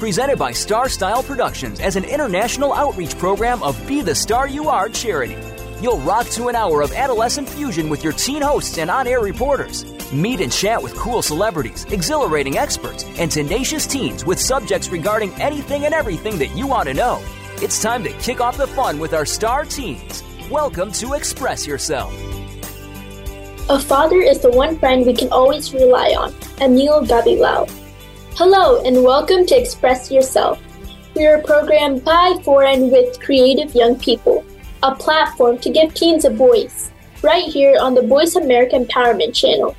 Presented by Star Style Productions as an international outreach program of Be the Star You Are charity. You'll rock to an hour of adolescent fusion with your teen hosts and on air reporters. Meet and chat with cool celebrities, exhilarating experts, and tenacious teens with subjects regarding anything and everything that you want to know. It's time to kick off the fun with our star teens. Welcome to Express Yourself. A father is the one friend we can always rely on. Emile Gaboriau. Hello and welcome to Express Yourself. We are a program by, for, and with creative young people, a platform to give teens a voice, right here on the Voice America Empowerment Channel.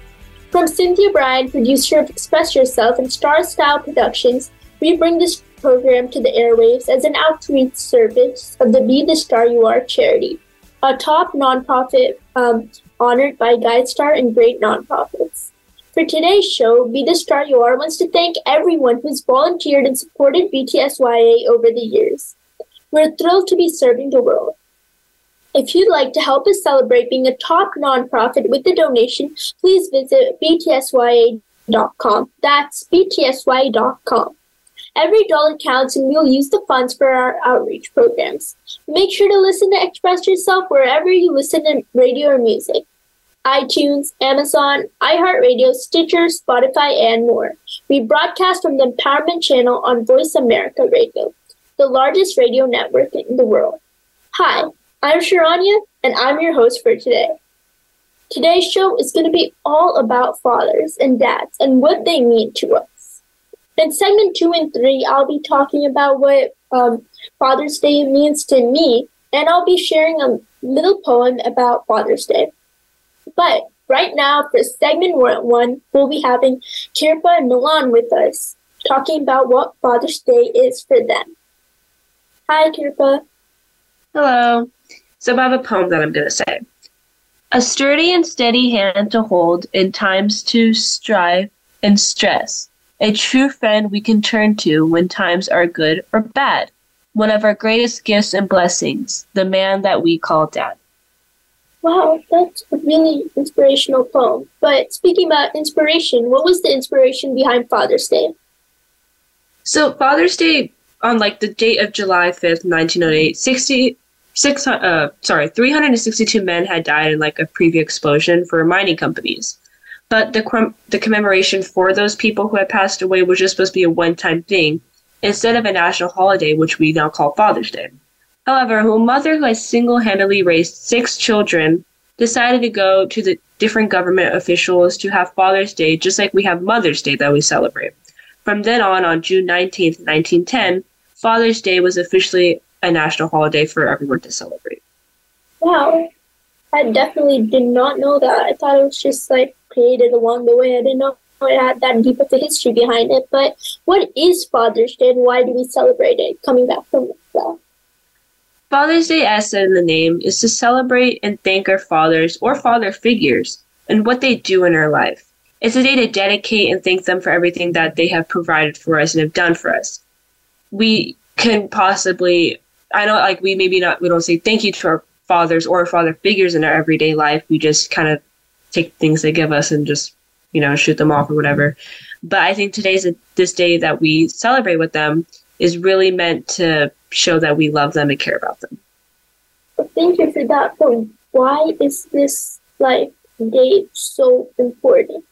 From Cynthia Bryan, producer of Express Yourself and Star Style Productions, we bring this program to the airwaves as an outreach service of the Be the Star You Are charity, a top nonprofit um, honored by GuideStar and great nonprofits. For today's show, Be the Star You Are wants to thank everyone who's volunteered and supported BTSYA over the years. We're thrilled to be serving the world. If you'd like to help us celebrate being a top nonprofit with a donation, please visit btsya.com. That's btsya.com. Every dollar counts and we'll use the funds for our outreach programs. Make sure to listen to Express Yourself wherever you listen to radio or music iTunes, Amazon, iHeartRadio, Stitcher, Spotify, and more. We broadcast from the Empowerment Channel on Voice America Radio, the largest radio network in the world. Hi, I'm Sharanya, and I'm your host for today. Today's show is going to be all about fathers and dads and what they mean to us. In segment two and three, I'll be talking about what um, Father's Day means to me, and I'll be sharing a little poem about Father's Day. But right now, for segment one, we'll be having Kirpa and Milan with us, talking about what Father's Day is for them. Hi, Kirpa. Hello. So I have a poem that I'm going to say. A sturdy and steady hand to hold in times to strive and stress. A true friend we can turn to when times are good or bad. One of our greatest gifts and blessings, the man that we call dad. Wow, that's a really inspirational poem. But speaking about inspiration, what was the inspiration behind Father's Day? So Father's Day on like the date of July 5th, 1908, 60 six uh sorry 362 men had died in like a previous explosion for mining companies but the the commemoration for those people who had passed away was just supposed to be a one-time thing instead of a national holiday which we now call father's day however a mother who has single-handedly raised six children decided to go to the different government officials to have father's day just like we have mother's day that we celebrate from then on on june 19th 1910 father's day was officially a national holiday for everyone to celebrate. Wow. I definitely did not know that. I thought it was just like created along the way. I didn't know it had that deep of a history behind it. But what is Father's Day and why do we celebrate it? Coming back from that. Father's Day, as said in the name, is to celebrate and thank our fathers or father figures and what they do in our life. It's a day to dedicate and thank them for everything that they have provided for us and have done for us. We can possibly I know like we maybe not we don't say thank you to our fathers or father figures in our everyday life. We just kind of take things they give us and just you know shoot them off or whatever. But I think today's a, this day that we celebrate with them is really meant to show that we love them and care about them. Thank you for that. But why is this like day so important?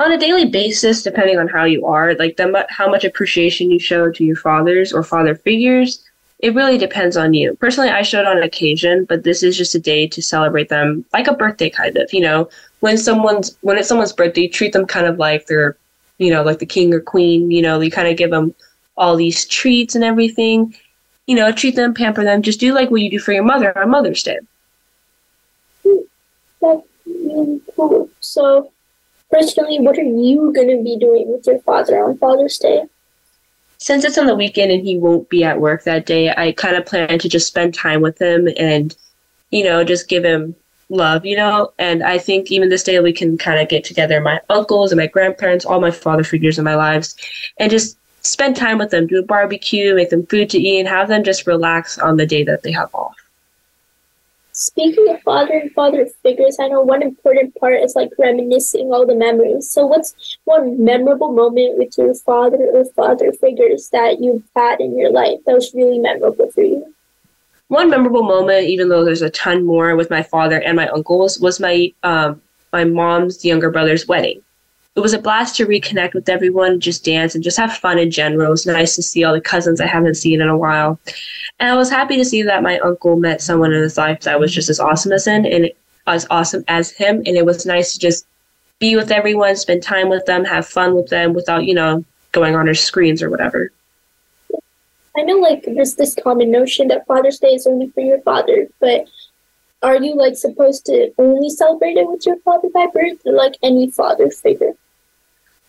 On a daily basis, depending on how you are, like the how much appreciation you show to your fathers or father figures, it really depends on you. Personally, I show it on occasion, but this is just a day to celebrate them like a birthday kind of, you know. When someone's when it's someone's birthday, treat them kind of like they're, you know, like the king or queen, you know, you kind of give them all these treats and everything. You know, treat them, pamper them, just do like what you do for your mother on Mother's Day. That's really cool. So, personally, what are you going to be doing with your father on Father's Day? since it's on the weekend and he won't be at work that day, I kind of plan to just spend time with him and, you know, just give him love, you know? And I think even this day we can kind of get together, my uncles and my grandparents, all my father figures in my lives, and just spend time with them, do a barbecue, make them food to eat, and have them just relax on the day that they have off. Speaking of father and father figures, I know one important part is like reminiscing all the memories. So, what's one memorable moment with your father or father figures that you've had in your life that was really memorable for you? One memorable moment, even though there's a ton more with my father and my uncles, was my um, my mom's younger brother's wedding it was a blast to reconnect with everyone, just dance and just have fun in general. It was nice to see all the cousins I haven't seen in a while. And I was happy to see that my uncle met someone in his life that was just as awesome as him and as awesome as him. And it was nice to just be with everyone, spend time with them, have fun with them without, you know, going on their screens or whatever. I know like there's this common notion that Father's Day is only for your father, but are you like supposed to only celebrate it with your father by birth or like any father figure?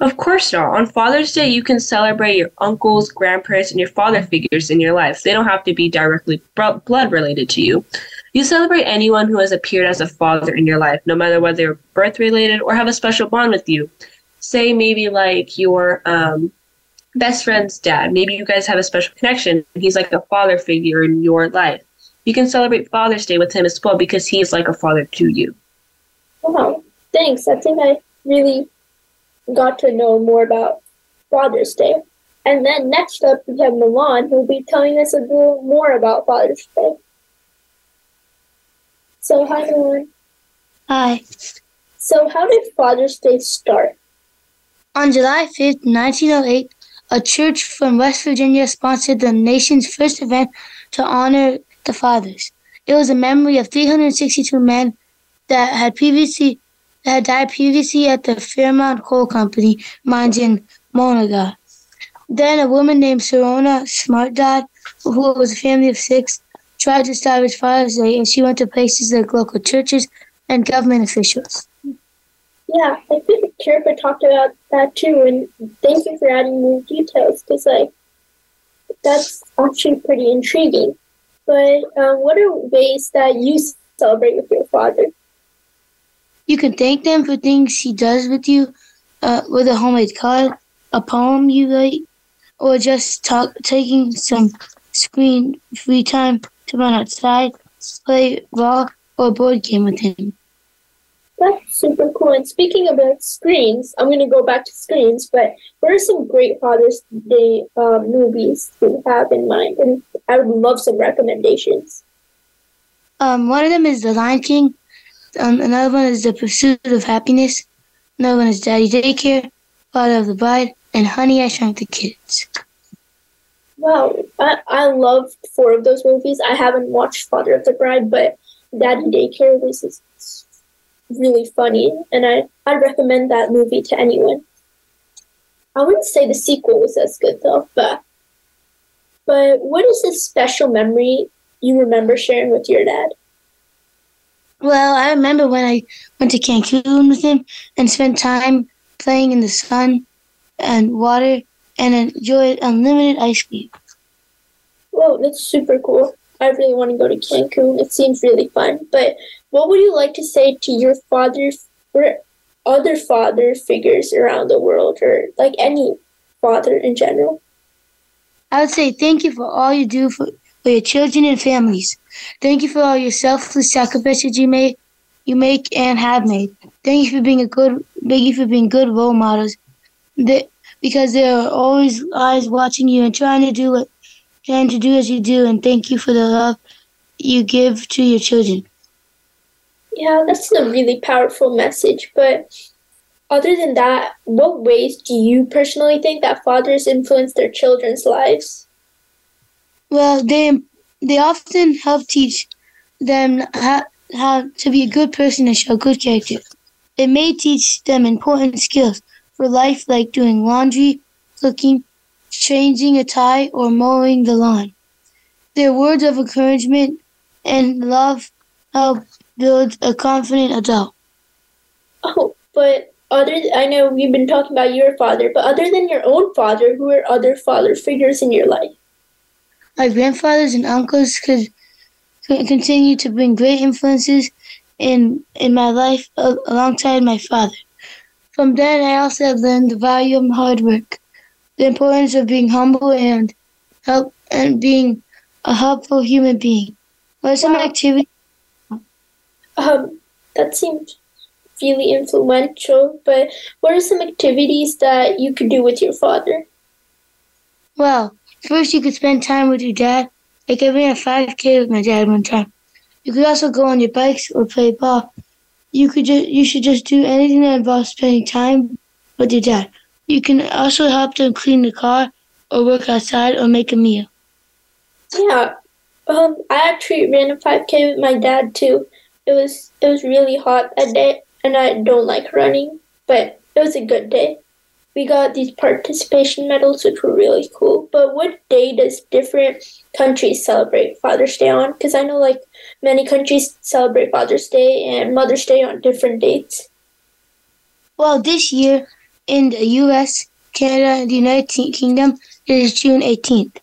Of course not. On Father's Day, you can celebrate your uncles, grandparents, and your father figures in your life. They don't have to be directly blood related to you. You celebrate anyone who has appeared as a father in your life, no matter whether they're birth related or have a special bond with you. Say maybe like your um, best friend's dad. Maybe you guys have a special connection. He's like a father figure in your life. You can celebrate Father's Day with him as well because he's like a father to you. Wow, thanks. I think I really got to know more about Father's Day. And then next up, we have Milan, who will be telling us a little more about Father's Day. So, hi, Milan. Hi. So, how did Father's Day start? On July 5th, 1908, a church from West Virginia sponsored the nation's first event to honor the fathers. It was a memory of 362 men that had previously had died previously at the Fairmont Coal Company mines in Monongah. Then a woman named Sonora Smart Dodd, who was a family of six, tried to establish Father's Day, and she went to places like local churches and government officials. Yeah, I think Kirpa talked about that too, and thank you for adding more details because, like, that's actually pretty intriguing. But um, what are ways that you celebrate with your father? You can thank them for things he does with you, uh, with a homemade card, a poem you write, or just talk, taking some screen free time to run outside, play ball or board game with him. That's super cool. And speaking about screens, I'm going to go back to screens, but what are some great Father's Day um, movies you have in mind? And I would love some recommendations. Um, one of them is The Lion King. Um, another one is The Pursuit of Happiness. Another one is Daddy Daycare, Father of the Bride, and Honey, I Shrunk the Kids. Wow, I, I love four of those movies. I haven't watched Father of the Bride, but Daddy Daycare was really funny, and I, I'd recommend that movie to anyone. I wouldn't say the sequel was as good though, but but what is a special memory you remember sharing with your dad? Well, I remember when I went to Cancun with him and spent time playing in the sun and water and enjoyed unlimited ice cream. Whoa, that's super cool. I really want to go to Cancun. It seems really fun. But what would you like to say to your father or other father figures around the world or like any father in general? I would say thank you for all you do for, for your children and families. Thank you for all your selfless sacrifices you made, you make and have made. Thank you for being a good, thank you for being good role models. That because there are always eyes watching you and trying to do what, trying to do as you do. And thank you for the love you give to your children. Yeah, that's a really powerful message. But other than that, what ways do you personally think that fathers influence their children's lives? Well, they they often help teach them how, how to be a good person and show good character. It may teach them important skills for life like doing laundry, cooking, changing a tie, or mowing the lawn. Their words of encouragement and love help build a confident adult. Oh, but other I know we've been talking about your father, but other than your own father, who are other father figures in your life? My grandfathers and uncles could, continue to bring great influences in in my life alongside my father. From them, I also learned the value of hard work, the importance of being humble and help and being a helpful human being. What are some Wow. activities? Um, that seems really influential, but what are some activities that you could do with your father? Well, first you could spend time with your dad. Like I ran a 5K with my dad one time. You could also go on your bikes or play ball. You could just you should just do anything that involves spending time with your dad. You can also help them clean the car or work outside or make a meal. Yeah. Um, I actually ran a 5K with my dad too. It was it was really hot that day, and I don't like running, but it was a good day. We got these participation medals, which were really cool. But what day does different countries celebrate Father's Day on? Because I know like many countries celebrate Father's Day and Mother's Day on different dates. Well, this year in the U.S., Canada, and the United Kingdom, it is June 18th.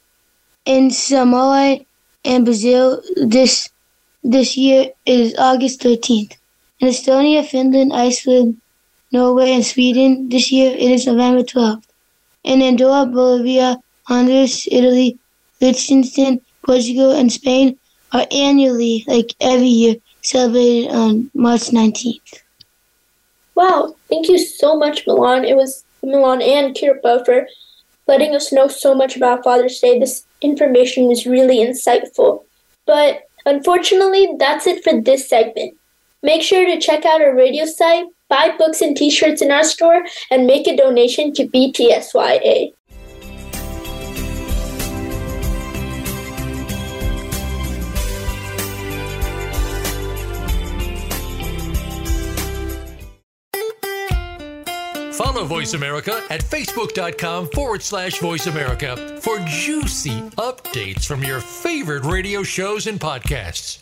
In Samoa and Brazil, this this year is August 13th. In Estonia, Finland, Iceland, Norway, and Sweden, this year it is November 12th. In Andorra, Bolivia, Honduras, Italy, Liechtenstein, Portugal, and Spain are annually, like every year, celebrated on March 19th. Wow, thank you so much, Milan. It was Milan and Kirpa for letting us know so much about Father's Day. This information was really insightful. But unfortunately, that's it for this segment. Make sure to check out our radio site, buy books and t shirts in our store, and make a donation to BTSYA. Follow Voice America at facebook.com forward slash voice America for juicy updates from your favorite radio shows and podcasts.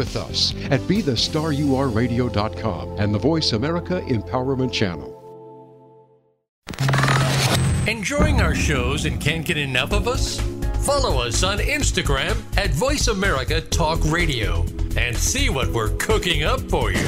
us at BeTheStarYouAreRadio.com and the Voice America Empowerment Channel. Enjoying our shows and can't get enough of us? Follow us on Instagram at Voice America Talk Radio and see what we're cooking up for you.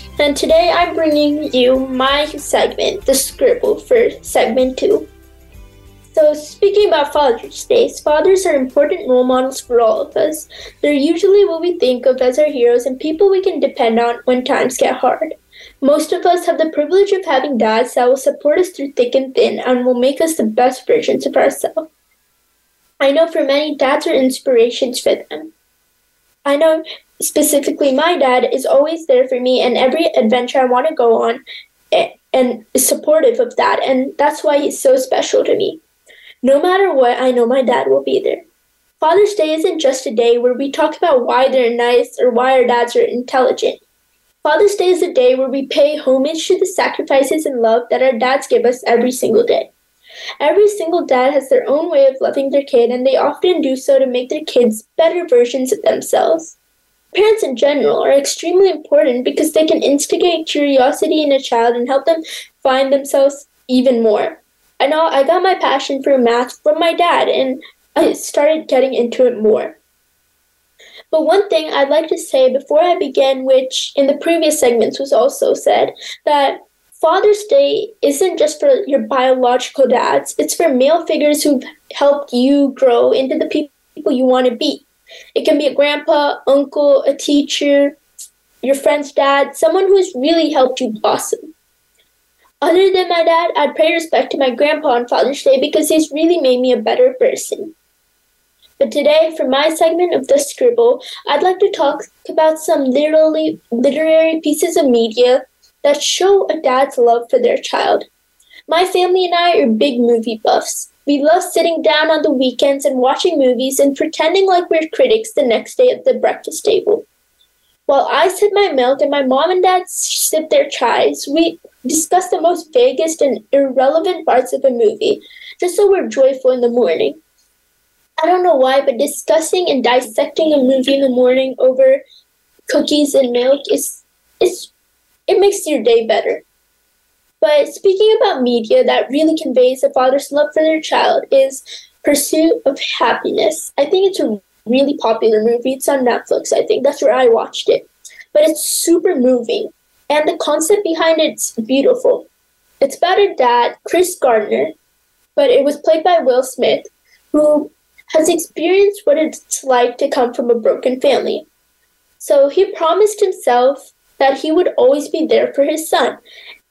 and today I'm bringing you my segment, The Scribble, for segment two. So, speaking about Father's Day, fathers are important role models for all of us. They're usually what we think of as our heroes and people we can depend on when times get hard. Most of us have the privilege of having dads that will support us through thick and thin and will make us the best versions of ourselves. I know for many, dads are inspirations for them. I know specifically my dad is always there for me and every adventure I want to go on. and is supportive of that. And that's why he's so special to me. No matter what, I know my dad will be there. Father's Day isn't just a day where we talk about why they're nice or why our dads are intelligent. Father's Day is a day where we pay homage to the sacrifices and love that our dads give us every single day. Every single dad has their own way of loving their kid, and they often do so to make their kids better versions of themselves. Parents in general are extremely important because they can instigate curiosity in a child and help them find themselves even more. I know I got my passion for math from my dad, and I started getting into it more. But one thing I'd like to say before I begin, which in the previous segments was also said, that Father's Day isn't just for your biological dads, it's for male figures who've helped you grow into the people you want to be. It can be a grandpa, uncle, a teacher, your friend's dad, someone who's really helped you blossom. Other than my dad, I'd pay respect to my grandpa on Father's Day because he's really made me a better person. But today, for my segment of The Scribble, I'd like to talk about some literally literary pieces of media that show a dad's love for their child. My family and I are big movie buffs. We love sitting down on the weekends and watching movies and pretending like we're critics the next day at the breakfast table. While I sip my milk and my mom and dad sip their chais, we discuss the most vaguest and irrelevant parts of a movie, just so we're joyful in the morning. I don't know why, but discussing and dissecting a movie in the morning over cookies and milk is is it makes your day better. But speaking about media that really conveys a father's love for their child is Pursuit of Happiness. I think it's a really popular movie. It's on Netflix, I think. That's where I watched it. But it's super moving. And the concept behind it's beautiful. It's about a dad, Chris Gardner, but it was played by Will Smith, who has experienced what it's like to come from a broken family. So he promised himself that he would always be there for his son.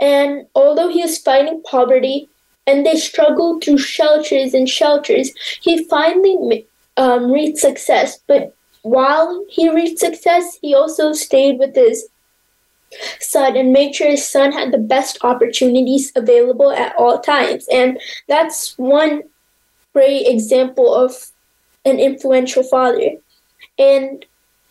And although he was fighting poverty and they struggled through shelters and shelters, he finally um, reached success. But while he reached success, he also stayed with his son and made sure his son had the best opportunities available at all times. And that's one great example of an influential father. And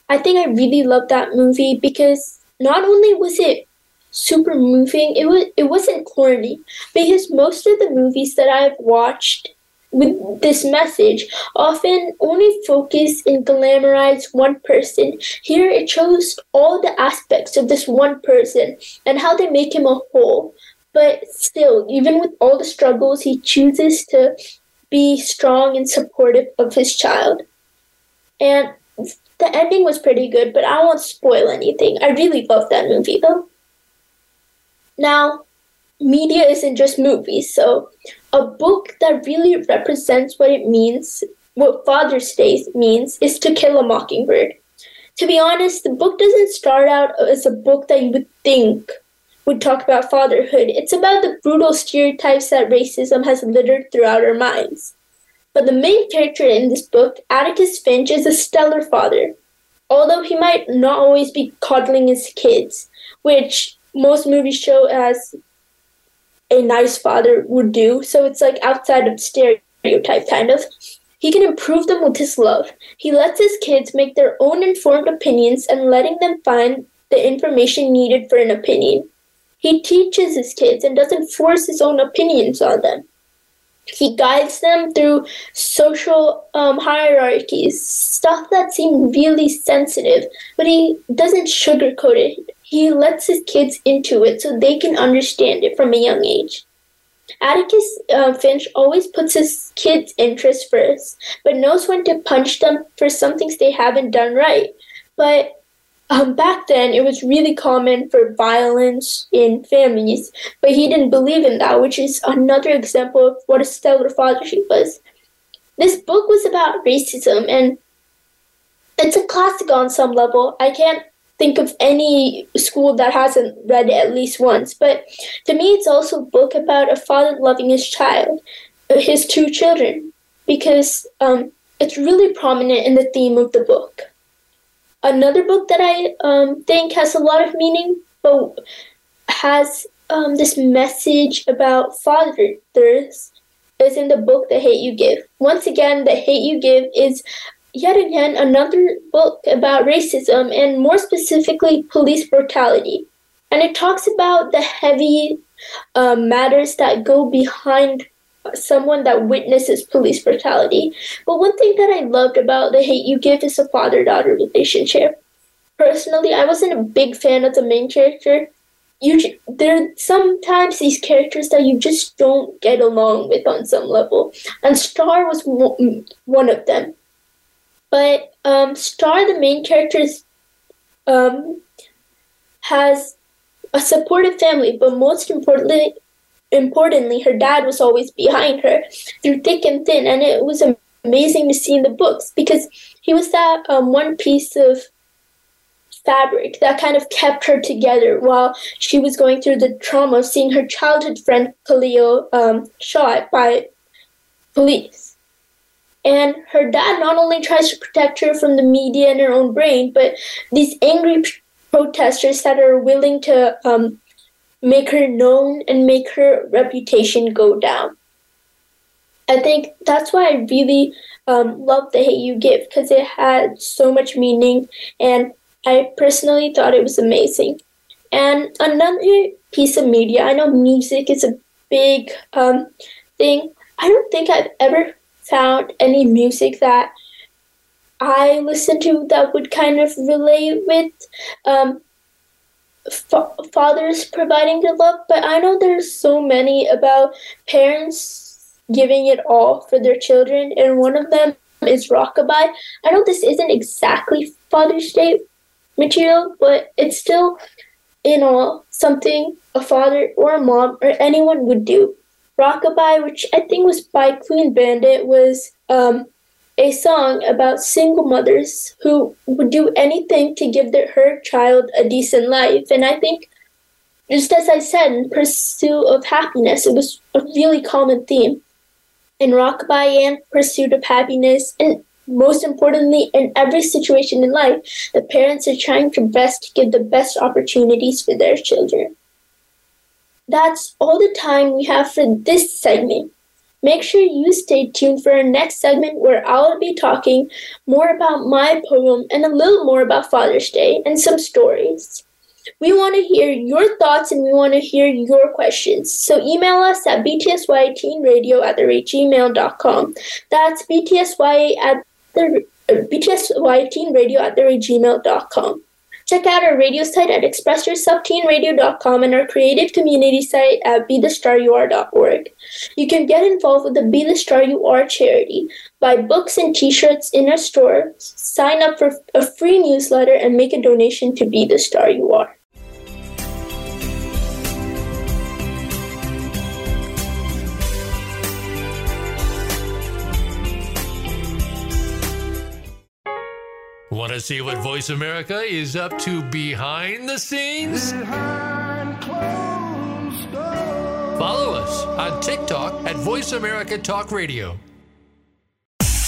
I think I really love that movie because not only was it super moving, it was it wasn't corny because most of the movies that I've watched with this message often only focus and glamorize one person. Here it shows all the aspects of this one person and how they make him a whole. But still, even with all the struggles, he chooses to be strong and supportive of his child. And the ending was pretty good, but I won't spoil anything. I really love that movie though. Now, media isn't just movies, so a book that really represents what it means, what Father's Day means, is To Kill a Mockingbird. To be honest, the book doesn't start out as a book that you would think would talk about fatherhood. It's about the brutal stereotypes that racism has littered throughout our minds. But the main character in this book, Atticus Finch, is a stellar father, although he might not always be coddling his kids, which most movies show as a nice father would do. So it's like outside of stereotype, kind of. He can improve them with his love. He lets his kids make their own informed opinions and letting them find the information needed for an opinion. He teaches his kids and doesn't force his own opinions on them. He guides them through social um, hierarchies, stuff that seems really sensitive, but he doesn't sugarcoat it. He lets his kids into it so they can understand it from a young age. Atticus uh, Finch always puts his kids' interests first, but knows when to punch them for some things they haven't done right. But um, back then, it was really common for violence in families, but he didn't believe in that, which is another example of what a stellar father he was. This book was about racism, and it's a classic on some level. I can't think of any school that hasn't read it at least once, but to me, it's also a book about a father loving his child, his two children, because um, it's really prominent in the theme of the book. Another book that I um, think has a lot of meaning, but has um, this message about fathers is in the book The Hate You Give. Once again, The Hate You Give is yet again another book about racism and more specifically police brutality. And it talks about the heavy uh, matters that go behind someone that witnesses police brutality. But one thing that I loved about The Hate You Give is a father daughter relationship. Personally, I wasn't a big fan of the main character. You, there are sometimes these characters that you just don't get along with on some level, and Star was one of them. But um, Star, the main character, um, has a supportive family, but most importantly, importantly, her dad was always behind her through thick and thin, and it was amazing to see in the books because he was that um, one piece of fabric that kind of kept her together while she was going through the trauma of seeing her childhood friend Khalil um, shot by police. And her dad not only tries to protect her from the media and her own brain, but these angry protesters that are willing to um, make her known and make her reputation go down. I think that's why I really um, love The Hate You Give because it had so much meaning and I personally thought it was amazing. And another piece of media, I know music is a big um, thing. I don't think I've ever found any music that I listen to that would kind of relate with um, fa- fathers providing good love, but I know there's so many about parents giving it all for their children, and one of them is Rockabye. I know this isn't exactly Father's Day material, but it's still, in all, something a father or a mom or anyone would do. Rockabye, which I think was by Clean Bandit, was um, a song about single mothers who would do anything to give their, her child a decent life. And I think, just as I said, in Pursuit of Happiness, it was a really common theme. In Rockabye and Pursuit of Happiness, and most importantly, in every situation in life, the parents are trying to best give the best opportunities for their children. That's all the time we have for this segment. Make sure you stay tuned for our next segment where I'll be talking more about my poem and a little more about Father's Day and some stories. We want to hear your thoughts and we want to hear your questions. So email us at btsyteenradio at the rate gmail.com. That's btsy at the uh, btsyteenradio at the rate gmail.com. Check out our radio site at expressyourselfteenradio.com and our creative community site at bethestaryouare.org. You can get involved with the Be the Star You Are charity, buy books and t-shirts in our store, sign up for a free newsletter, and make a donation to Be the Star You Are. Want to see what Voice America is up to behind the scenes? Follow us on TikTok at Voice America Talk Radio.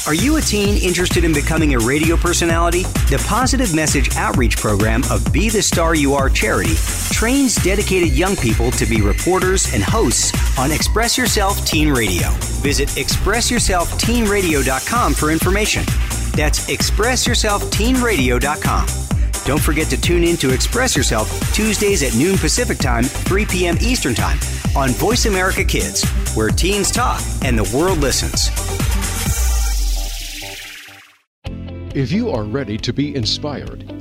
Are you a teen interested in becoming a radio personality? The Positive Message Outreach Program of Be the Star You Are charity trains dedicated young people to be reporters and hosts on Express Yourself Teen Radio. Visit expressyourselfteenradio.com for information. That's expressyourselfteenradio.com. Don't forget to tune in to Express Yourself Tuesdays at noon Pacific Time, 3 p.m. Eastern Time on Voice America Kids, where teens talk and the world listens. If you are ready to be inspired,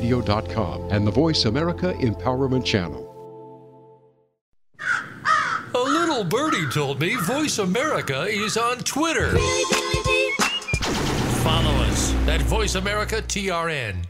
BeTheStarYouAreRadio.com and the Voice America Empowerment Channel. A little birdie told me Voice America is on Twitter. Follow us at Voice America TRN.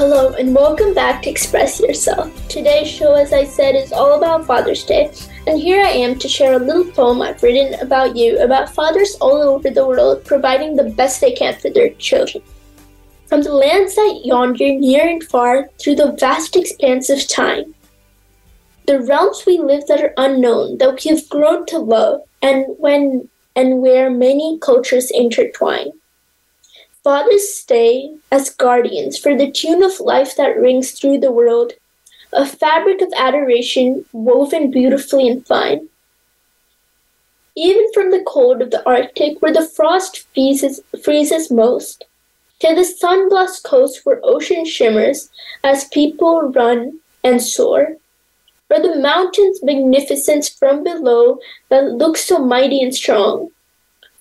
Hello, and welcome back to Express Yourself. Today's show, as I said, is all about Father's Day, and here I am to share a little poem I've written about you, about fathers all over the world providing the best they can for their children. From the lands that yonder near and far, through the vast expanse of time, the realms we live that are unknown, that we have grown to love, and when and where many cultures intertwine. Fathers stay as guardians for the tune of life that rings through the world, a fabric of adoration woven beautifully and fine. Even from the cold of the Arctic, where the frost freezes, freezes most, to the sun-blessed coast where ocean shimmers as people run and soar, or the mountains' magnificence from below that looks so mighty and strong.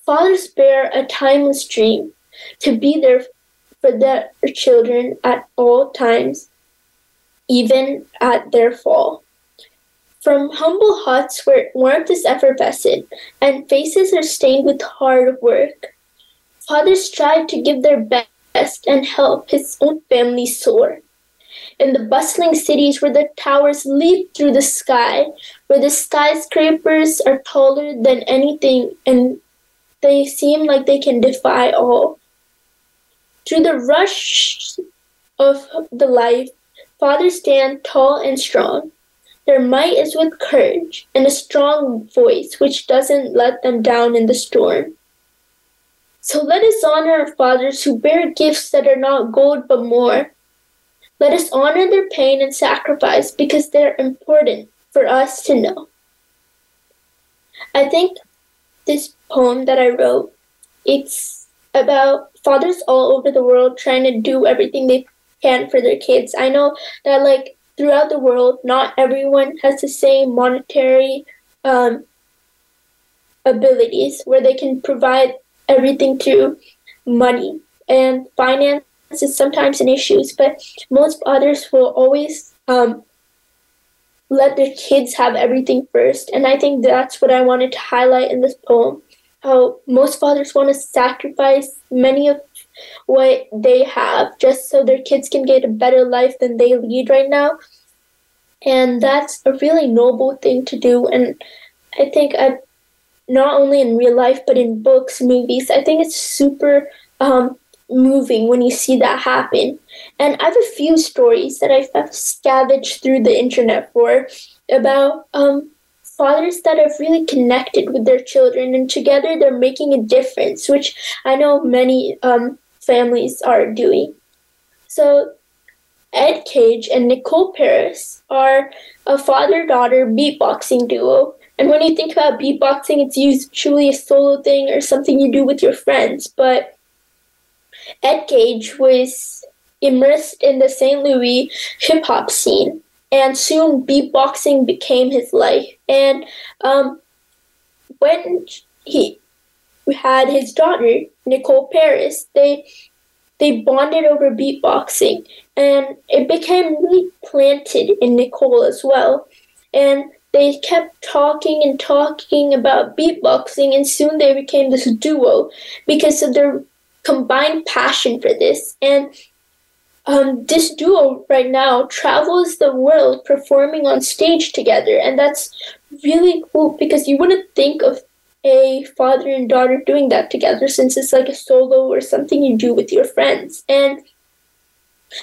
Fathers bear a timeless dream to be there for their children at all times, even at their fall. From humble huts where warmth is effervescent and faces are stained with hard work, fathers strive to give their best and help his own family soar. In the bustling cities where the towers leap through the sky, where the skyscrapers are taller than anything and they seem like they can defy all. Through the rush of the life, fathers stand tall and strong. Their might is with courage and a strong voice which doesn't let them down in the storm. So let us honor our fathers who bear gifts that are not gold but more. Let us honor their pain and sacrifice because they're important for us to know. I think this poem that I wrote, it's about fathers all over the world trying to do everything they can for their kids. I know that like throughout the world, not everyone has the same monetary um, abilities where they can provide everything through money and finance is sometimes an issue, but most fathers will always um, let their kids have everything first. And I think that's what I wanted to highlight in this poem how most fathers want to sacrifice many of what they have just so their kids can get a better life than they lead right now. And that's a really noble thing to do. And I think I, not only in real life, but in books, movies, I think it's super um, moving when you see that happen. And I have a few stories that I've scavenged through the internet for about um, fathers that have really connected with their children and together they're making a difference, which I know many um, families are doing. So, Ed Cage and Nicole Paris are a father daughter beatboxing duo. And when you think about beatboxing, it's usually a solo thing or something you do with your friends. But Ed Cage was immersed in the St. Louis hip hop scene and soon beatboxing became his life. And um, when he had his daughter Nicole Paris, they they bonded over beatboxing, and it became really planted in Nicole as well. And they kept talking and talking about beatboxing, and soon they became this duo because of their combined passion for this. And um, this duo right now travels the world performing on stage together, and that's really cool because you wouldn't think of a father and daughter doing that together since it's like a solo or something you do with your friends. And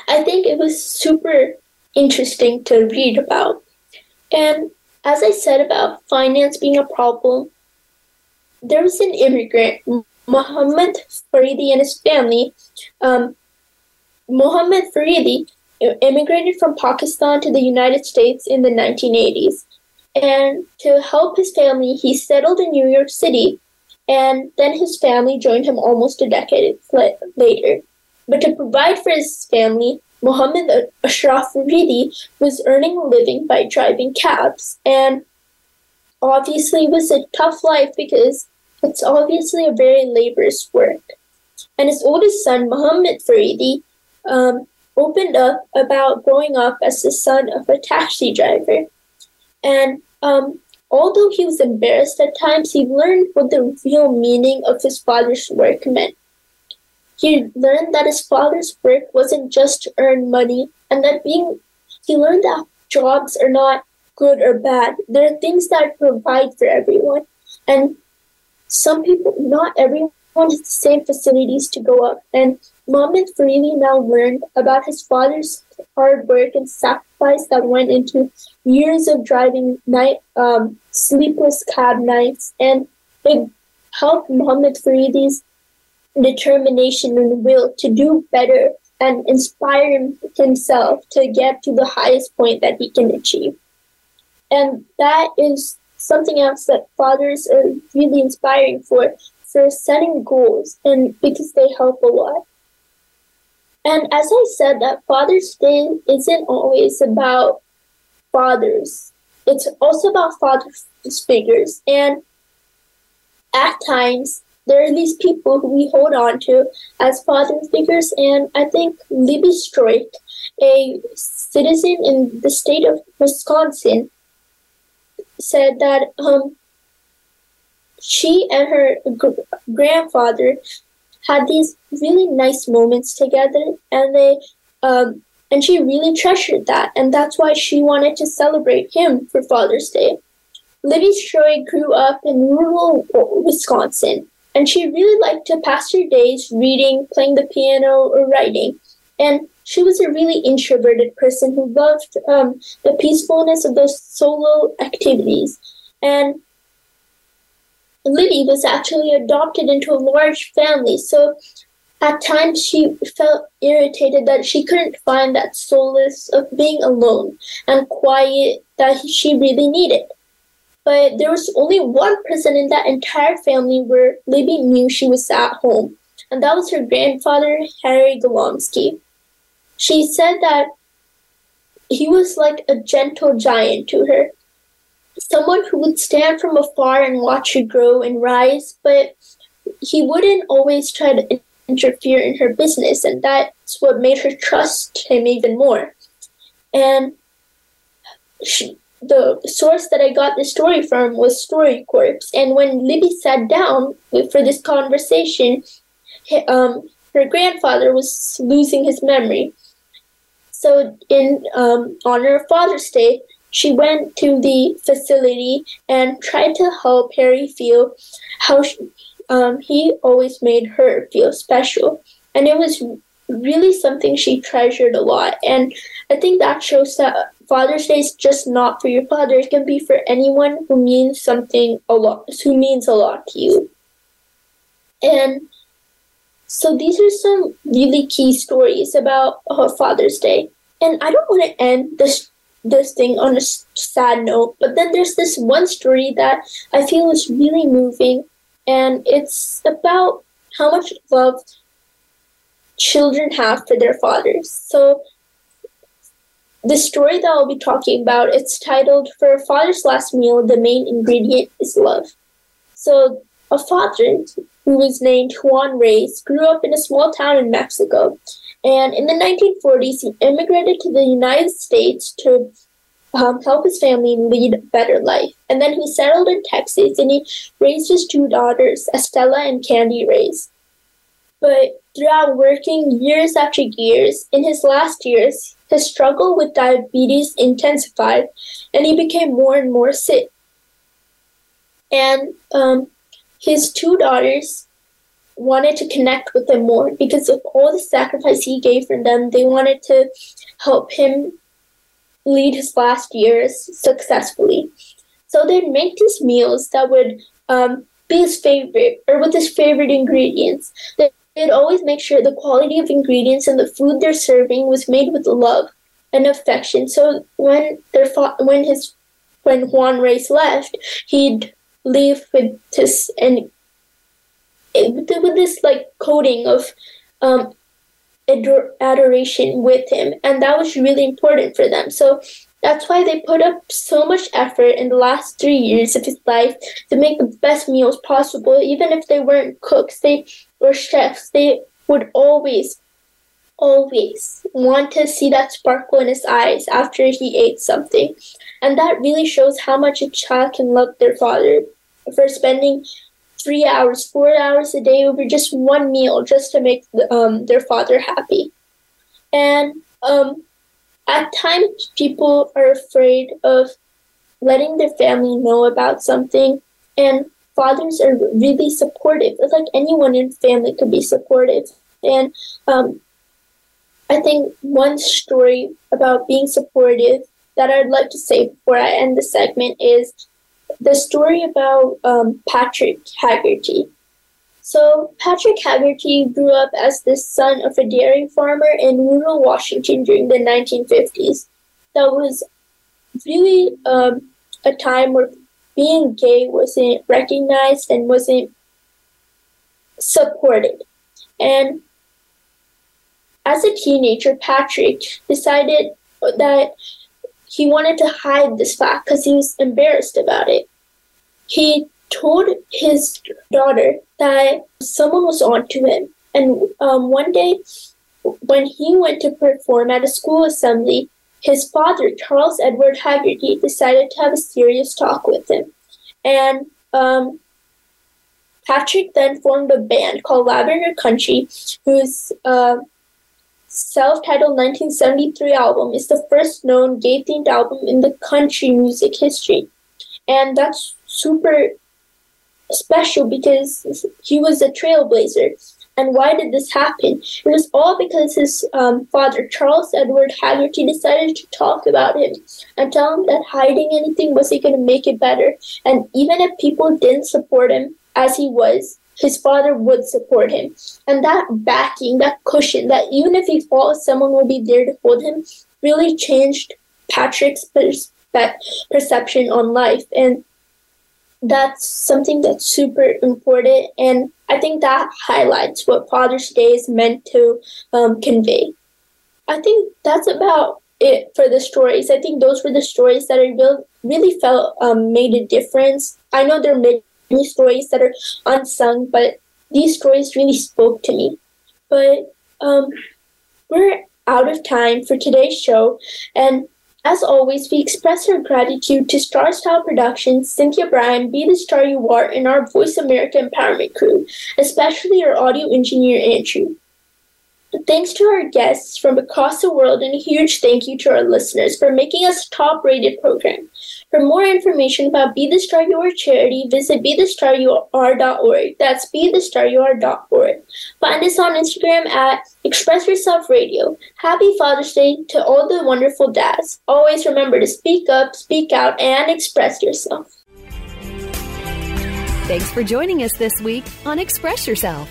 I think it was super interesting to read about. And as I said about finance being a problem, there was an immigrant, Muhammad Faridi, and his family. Um, Mohammed Faridi immigrated from Pakistan to the United States in the 1980s. And to help his family, he settled in New York City, and then his family joined him almost a decade later. But to provide for his family, Mohammed Ashraf Faridi was earning a living by driving cabs. And obviously it was a tough life because it's obviously a very laborious work. And his oldest son, Muhammad Faridi, um, opened up about growing up as the son of a taxi driver. And um, although he was embarrassed at times, he learned what the real meaning of his father's work meant. He learned that his father's work wasn't just to earn money, and that being, he learned that jobs are not good or bad. There are things that provide for everyone. And some people, not everyone has the same facilities to go up. And Mohammed Faridi now learned about his father's hard work and sacrifice that went into years of driving night, um, sleepless cab nights. And it helped Mohammed Faridi's determination and will to do better and inspire himself to get to the highest point that he can achieve. And that is something else that fathers are really inspiring for, for setting goals and because they help a lot. And as I said, that Father's Day isn't always about fathers. It's also about father figures. And at times, there are these people who we hold on to as father figures. And I think Libby Stroik, a citizen in the state of Wisconsin, said that um, she and her gr- grandfather had these really nice moments together, and they um, and she really treasured that, and that's why she wanted to celebrate him for Father's Day. Libby Stroik grew up in rural Wisconsin, and she really liked to pass her days reading, playing the piano, or writing. And she was a really introverted person who loved um, the peacefulness of those solo activities. And Libby was actually adopted into a large family, so at times she felt irritated that she couldn't find that solace of being alone and quiet that she really needed. But there was only one person in that entire family where Libby knew she was at home, and that was her grandfather, Harry Golomsky. She said that he was like a gentle giant to her, someone who would stand from afar and watch her grow and rise, but he wouldn't always try to interfere in her business, and that's what made her trust him even more. And she, the source that I got this story from was StoryCorps, and when Libby sat down for this conversation, um, her grandfather was losing his memory. So, in um, honor of Father's Day, she went to the facility and tried to help Harry feel how she, um, he always made her feel special. And it was really something she treasured a lot. And I think that shows that Father's Day is just not for your father. It can be for anyone who means something a lot, who means a lot to you. And so these are some really key stories about uh, Father's Day. And I don't want to end this this thing on a sad note, but then there's this one story that I feel is really moving, and it's about how much love children have for their fathers. So the story that I'll be talking about, it's titled For a Father's Last Meal, the main ingredient is love. So a father who was named Juan Reyes grew up in a small town in Mexico. And in the 1940s, he immigrated to the United States to um, help his family lead a better life. And then he settled in Texas and he raised his two daughters, Estella and Candy Reyes. But throughout working years after years, in his last years, his struggle with diabetes intensified and he became more and more sick. And um, his two daughters wanted to connect with him more because of all the sacrifice he gave for them. They wanted to help him lead his last years successfully. So they'd make these meals that would um, be his favorite or with his favorite ingredients. They'd always make sure the quality of ingredients and the food they're serving was made with love and affection. So when their fa- when his when Juan Reyes left, he'd leave with his and with this like coating of um, ador- adoration with him, and that was really important for them. So That's why they put up so much effort in the last three years of his life to make the best meals possible. Even if they weren't cooks, they were chefs, they would always, always want to see that sparkle in his eyes after he ate something. And that really shows how much a child can love their father for spending three hours, four hours a day over just one meal just to make um, their father happy. And um, at times, people are afraid of letting their family know about something, and fathers are really supportive. It's like anyone in family could be supportive. And um, I think one story about being supportive that I'd like to say before I end the segment is the story about um, Patrick Haggerty. So, Patrick Haggerty grew up as the son of a dairy farmer in rural Washington during the 1950s. That was really um, a time where being gay wasn't recognized and wasn't supported. And as a teenager, Patrick decided that he wanted to hide this fact because he was embarrassed about it. He told his daughter that someone was onto him. And um, one day, when he went to perform at a school assembly, his father, Charles Edward Haggerty, decided to have a serious talk with him. And um, Patrick then formed a band called Lavender Country, whose uh, self titled 1973 album is the first known gay themed album in the country music history. And that's super special because he was a trailblazer. And why did this happen? It was all because his um, father, Charles Edward Haggerty, decided to talk about him and tell him that hiding anything wasn't going to make it better. And even if people didn't support him as he was, his father would support him. And that backing, that cushion, that even if he falls, someone will be there to hold him, really changed Patrick's perspe- perception on life. And that's something that's super important. And I think that highlights what Father's Day is meant to um, convey. I think that's about it for the stories. I think those were the stories that I really, felt um, made a difference. I know there are many stories that are unsung, but these stories really spoke to me. But um, we're out of time for today's show, and as always, we express our gratitude to Star Style Productions, Cynthia Brian, Be the Star You Are, and our Voice America Empowerment crew, especially our audio engineer, Andrew. Thanks to our guests from across the world, and a huge thank you to our listeners for making us a top rated program. For more information about Be the Star You Are charity, visit BeTheStarYouAre.org. That's BeTheStarYouAre.org. Find us on Instagram at Express Yourself Radio. Happy Father's Day to all the wonderful dads. Always remember to speak up, speak out, and express yourself. Thanks for joining us this week on Express Yourself,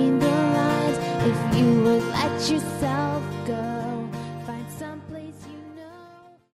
if you would let yourself